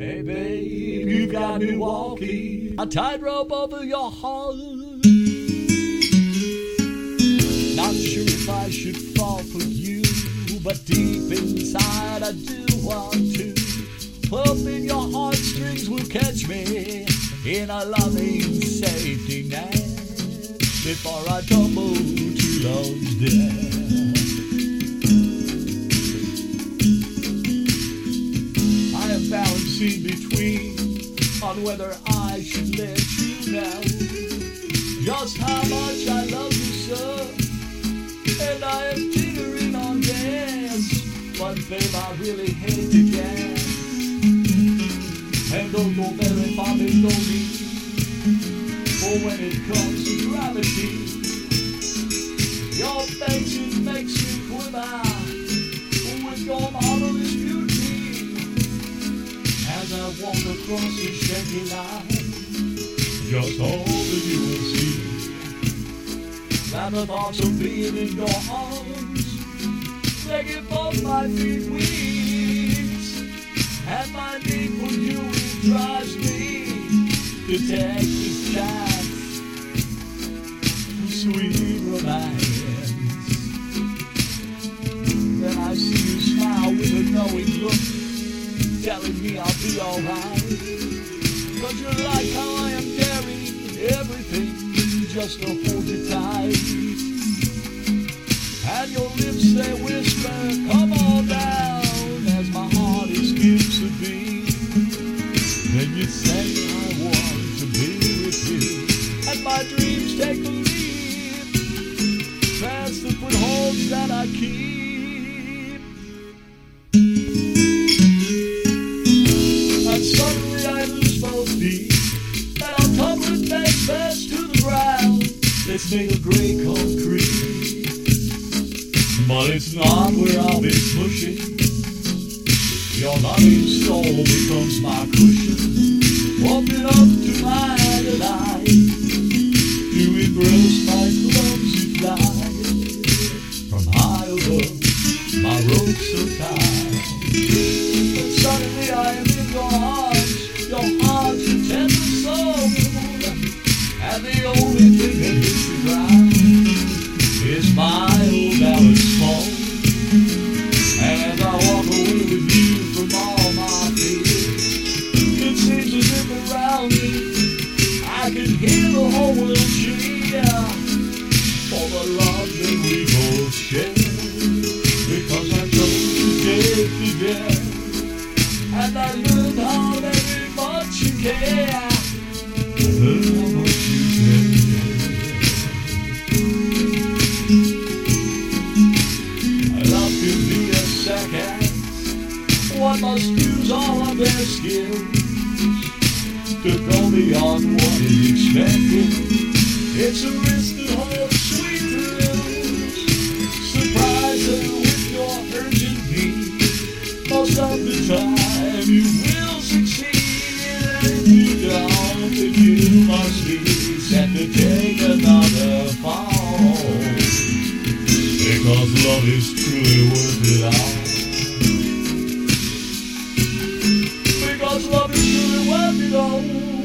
Hey babe, you've got me walking a tightrope over your heart. Not sure if I should fall for you, but deep inside I do want to. Hoping your heartstrings will catch me in a loving safety net before I tumble to love's death. Balancing between. On whether I should let you know. Just how much I love you, sir. And I am teetering on dance, but babe, I really hate to dance. And don't go very far below me, for when it comes to gravity, your face makes me quiver with your marvelous shaky line, just all that you will see. That the thoughts of being in your arms, they give both my feet wings, and my need for you it drives me to take this chance, sweet romance. Then I see you smile with a knowing look, telling me I'll be alright. Cause you like how I am daring everything just to hold you tight. And your lips they whisper, come on down, as my heart is gives to be. Then you say I want to be with you, and my dreams take a leap. Past the footholds that I keep. Feet, and I'm tumbling face first to the ground. It's made of gray concrete, but it's not where I'll be pushing. Your loving soul becomes my cushion, open up to my delight, to embrace my clumsy flight from high above my rope so tight. My old. As I walk away with you from all my fears, it seems as if around me I can hear the whole world cheer for the love that we both share. Because I and I how very much you care. All of their skills to go beyond what is expected. It's a risk that holds sweet thrills. Surprise her with your urgent need. Most of the time you will succeed. And you don't, then you must be set to take another fall. Because love is truly worth it all. alone.